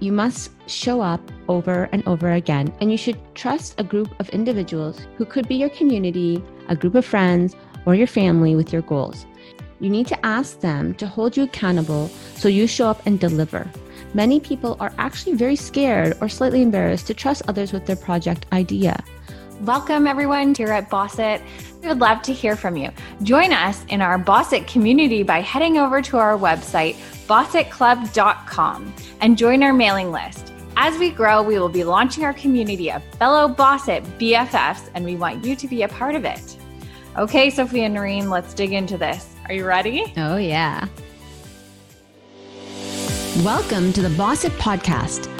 you must show up over and over again, and you should trust a group of individuals who could be your community, a group of friends, or your family with your goals. You need to ask them to hold you accountable so you show up and deliver. Many people are actually very scared or slightly embarrassed to trust others with their project idea. Welcome, everyone, here at Bossit. We would love to hear from you. Join us in our Bossit community by heading over to our website, bossitclub.com, and join our mailing list. As we grow, we will be launching our community of fellow Bossit BFFs, and we want you to be a part of it. Okay, Sophia and Noreen, let's dig into this. Are you ready? Oh, yeah. Welcome to the Bossit Podcast.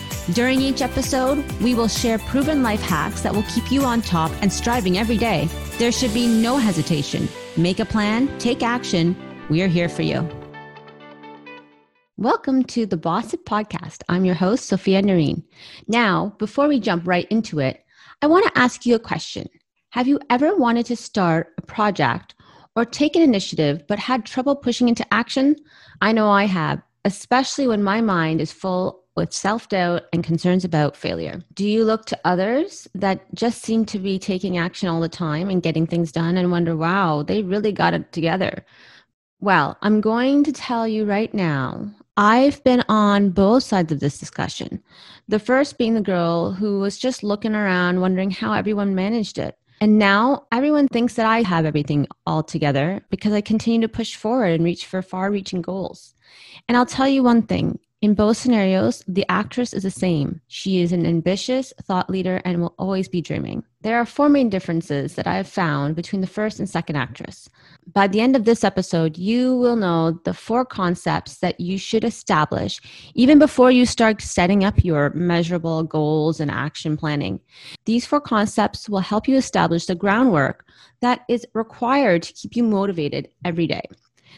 During each episode, we will share proven life hacks that will keep you on top and striving every day. There should be no hesitation. Make a plan, take action. We are here for you. Welcome to the Bossit Podcast. I'm your host, Sophia Noreen. Now, before we jump right into it, I want to ask you a question. Have you ever wanted to start a project or take an initiative but had trouble pushing into action? I know I have, especially when my mind is full with self doubt and concerns about failure? Do you look to others that just seem to be taking action all the time and getting things done and wonder, wow, they really got it together? Well, I'm going to tell you right now, I've been on both sides of this discussion. The first being the girl who was just looking around, wondering how everyone managed it. And now everyone thinks that I have everything all together because I continue to push forward and reach for far reaching goals. And I'll tell you one thing in both scenarios, the actress is the same. She is an ambitious thought leader and will always be dreaming. There are four main differences that I have found between the first and second actress. By the end of this episode, you will know the four concepts that you should establish even before you start setting up your measurable goals and action planning. These four concepts will help you establish the groundwork that is required to keep you motivated every day.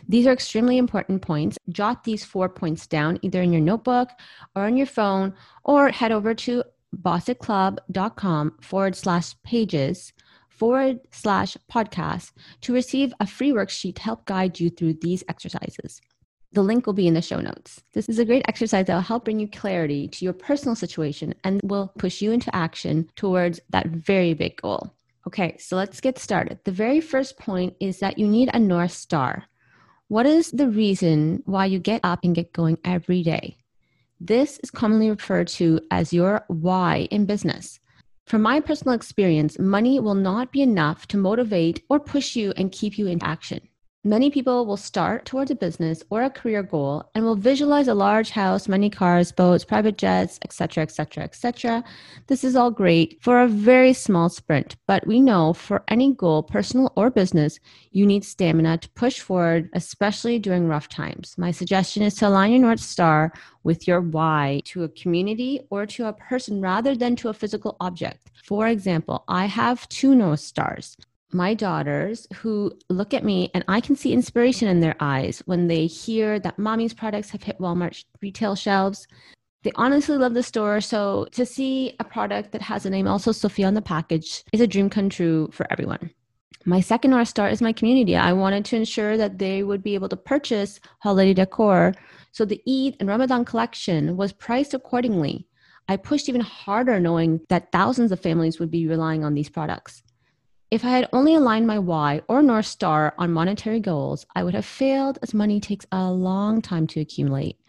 These are extremely important points. Jot these four points down either in your notebook or on your phone, or head over to bossitclub.com forward slash pages forward slash podcast to receive a free worksheet to help guide you through these exercises. The link will be in the show notes. This is a great exercise that will help bring you clarity to your personal situation and will push you into action towards that very big goal. Okay, so let's get started. The very first point is that you need a North Star. What is the reason why you get up and get going every day? This is commonly referred to as your why in business. From my personal experience, money will not be enough to motivate or push you and keep you in action. Many people will start towards a business or a career goal and will visualize a large house, many cars, boats, private jets, etc., etc., etc. This is all great for a very small sprint, but we know for any goal, personal or business, you need stamina to push forward, especially during rough times. My suggestion is to align your North Star with your why to a community or to a person rather than to a physical object. For example, I have two North Stars my daughters who look at me and I can see inspiration in their eyes when they hear that mommy's products have hit Walmart retail shelves. They honestly love the store. So to see a product that has a name also Sophia on the package is a dream come true for everyone. My second North Star is my community. I wanted to ensure that they would be able to purchase holiday decor. So the Eid and Ramadan collection was priced accordingly. I pushed even harder knowing that thousands of families would be relying on these products. If I had only aligned my why or North Star on monetary goals, I would have failed as money takes a long time to accumulate.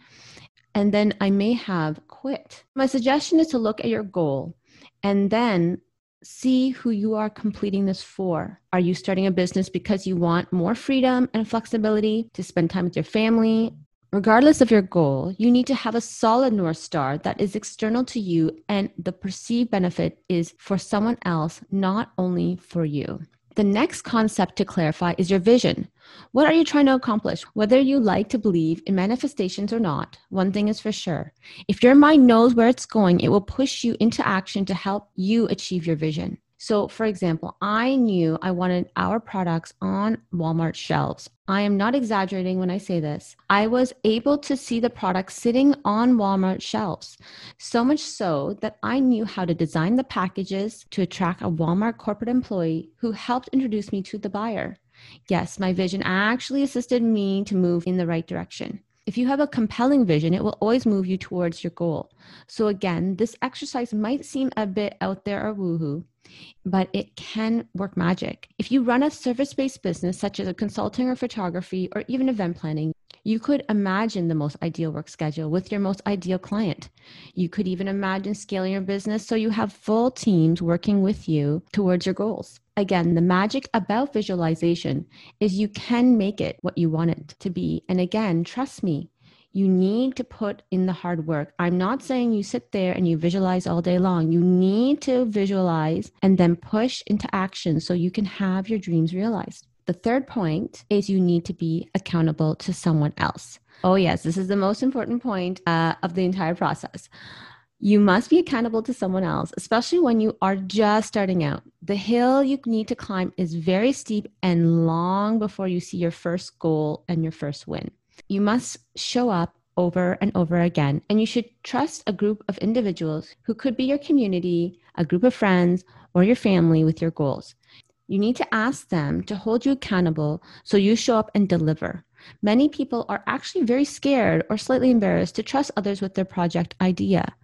And then I may have quit. My suggestion is to look at your goal and then see who you are completing this for. Are you starting a business because you want more freedom and flexibility to spend time with your family Regardless of your goal, you need to have a solid North Star that is external to you and the perceived benefit is for someone else, not only for you. The next concept to clarify is your vision. What are you trying to accomplish? Whether you like to believe in manifestations or not, one thing is for sure. If your mind knows where it's going, it will push you into action to help you achieve your vision. So, for example, I knew I wanted our products on Walmart shelves. I am not exaggerating when I say this. I was able to see the products sitting on Walmart shelves, so much so that I knew how to design the packages to attract a Walmart corporate employee who helped introduce me to the buyer. Yes, my vision actually assisted me to move in the right direction. If you have a compelling vision, it will always move you towards your goal. So, again, this exercise might seem a bit out there or woohoo, but it can work magic. If you run a service based business, such as a consulting or photography or even event planning, you could imagine the most ideal work schedule with your most ideal client. You could even imagine scaling your business so you have full teams working with you towards your goals. Again, the magic about visualization is you can make it what you want it to be. And again, trust me, you need to put in the hard work. I'm not saying you sit there and you visualize all day long. You need to visualize and then push into action so you can have your dreams realized. The third point is you need to be accountable to someone else. Oh, yes, this is the most important point uh, of the entire process. You must be accountable to someone else, especially when you are just starting out. The hill you need to climb is very steep and long before you see your first goal and your first win. You must show up over and over again, and you should trust a group of individuals who could be your community, a group of friends, or your family with your goals. You need to ask them to hold you accountable so you show up and deliver. Many people are actually very scared or slightly embarrassed to trust others with their project idea.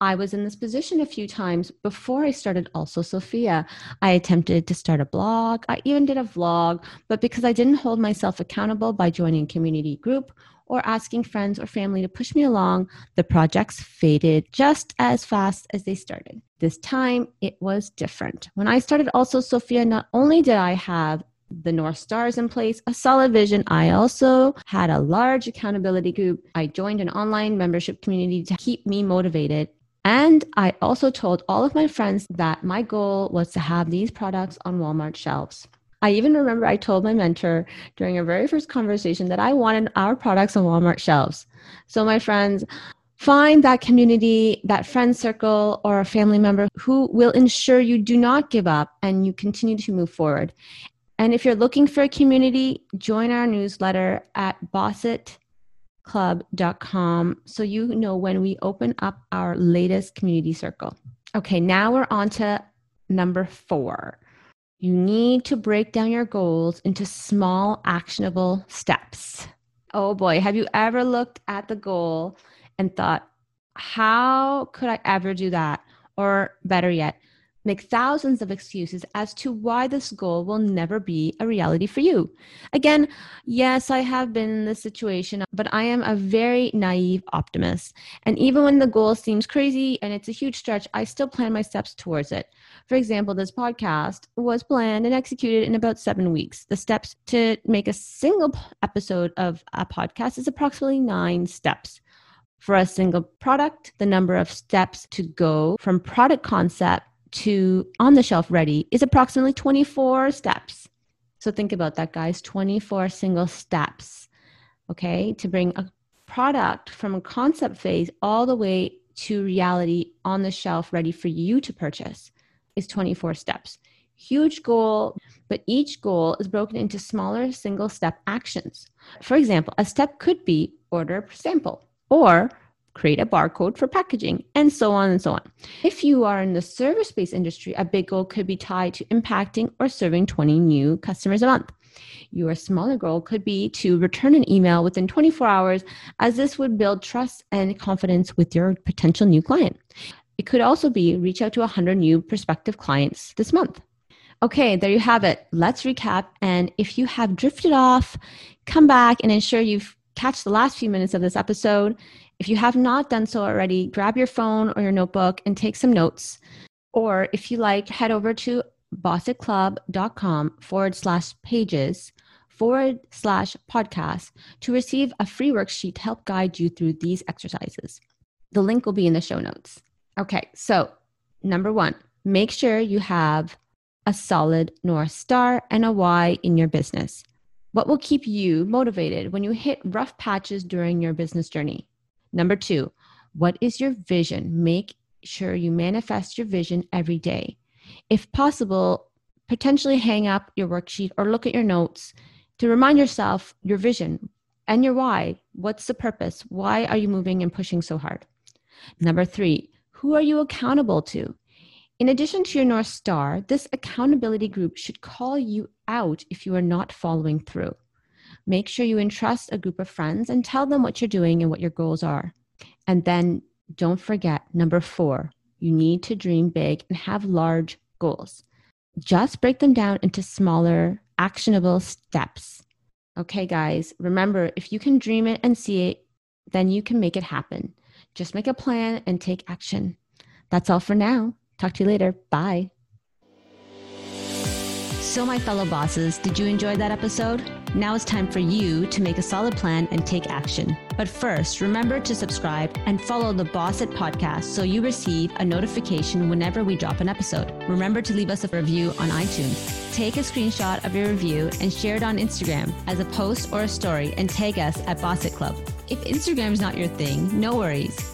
I was in this position a few times before I started Also Sophia. I attempted to start a blog, I even did a vlog, but because I didn't hold myself accountable by joining a community group or asking friends or family to push me along, the projects faded just as fast as they started. This time it was different. When I started Also Sophia, not only did I have the North Stars in place, a solid vision. I also had a large accountability group. I joined an online membership community to keep me motivated. And I also told all of my friends that my goal was to have these products on Walmart shelves. I even remember I told my mentor during our very first conversation that I wanted our products on Walmart shelves. So, my friends, find that community, that friend circle, or a family member who will ensure you do not give up and you continue to move forward. And if you're looking for a community, join our newsletter at bossitclub.com so you know when we open up our latest community circle. Okay, now we're on to number four you need to break down your goals into small, actionable steps. Oh boy, have you ever looked at the goal and thought, how could I ever do that? Or better yet, make thousands of excuses as to why this goal will never be a reality for you. Again, yes, I have been in this situation, but I am a very naive optimist. And even when the goal seems crazy and it's a huge stretch, I still plan my steps towards it. For example, this podcast was planned and executed in about seven weeks. The steps to make a single episode of a podcast is approximately nine steps. For a single product, the number of steps to go from product concept to on the shelf ready is approximately 24 steps. So think about that, guys 24 single steps, okay, to bring a product from a concept phase all the way to reality on the shelf ready for you to purchase is 24 steps. Huge goal, but each goal is broken into smaller single step actions. For example, a step could be order sample or create a barcode for packaging, and so on and so on. If you are in the service based industry, a big goal could be tied to impacting or serving 20 new customers a month. Your smaller goal could be to return an email within 24 hours, as this would build trust and confidence with your potential new client. It could also be reach out to 100 new prospective clients this month. Okay, there you have it. Let's recap. And if you have drifted off, come back and ensure you've catch the last few minutes of this episode. If you have not done so already, grab your phone or your notebook and take some notes. Or if you like, head over to bossitclub.com forward slash pages forward slash podcast to receive a free worksheet to help guide you through these exercises. The link will be in the show notes. Okay, so number one, make sure you have a solid North Star and a why in your business. What will keep you motivated when you hit rough patches during your business journey? Number two, what is your vision? Make sure you manifest your vision every day. If possible, potentially hang up your worksheet or look at your notes to remind yourself your vision and your why. What's the purpose? Why are you moving and pushing so hard? Number three, who are you accountable to? In addition to your North Star, this accountability group should call you out if you are not following through. Make sure you entrust a group of friends and tell them what you're doing and what your goals are. And then don't forget number four, you need to dream big and have large goals. Just break them down into smaller, actionable steps. Okay, guys, remember if you can dream it and see it, then you can make it happen. Just make a plan and take action. That's all for now. Talk to you later. Bye. So, my fellow bosses, did you enjoy that episode? Now it's time for you to make a solid plan and take action. But first, remember to subscribe and follow the Boss It podcast so you receive a notification whenever we drop an episode. Remember to leave us a review on iTunes. Take a screenshot of your review and share it on Instagram as a post or a story and tag us at Boss It Club. If Instagram is not your thing, no worries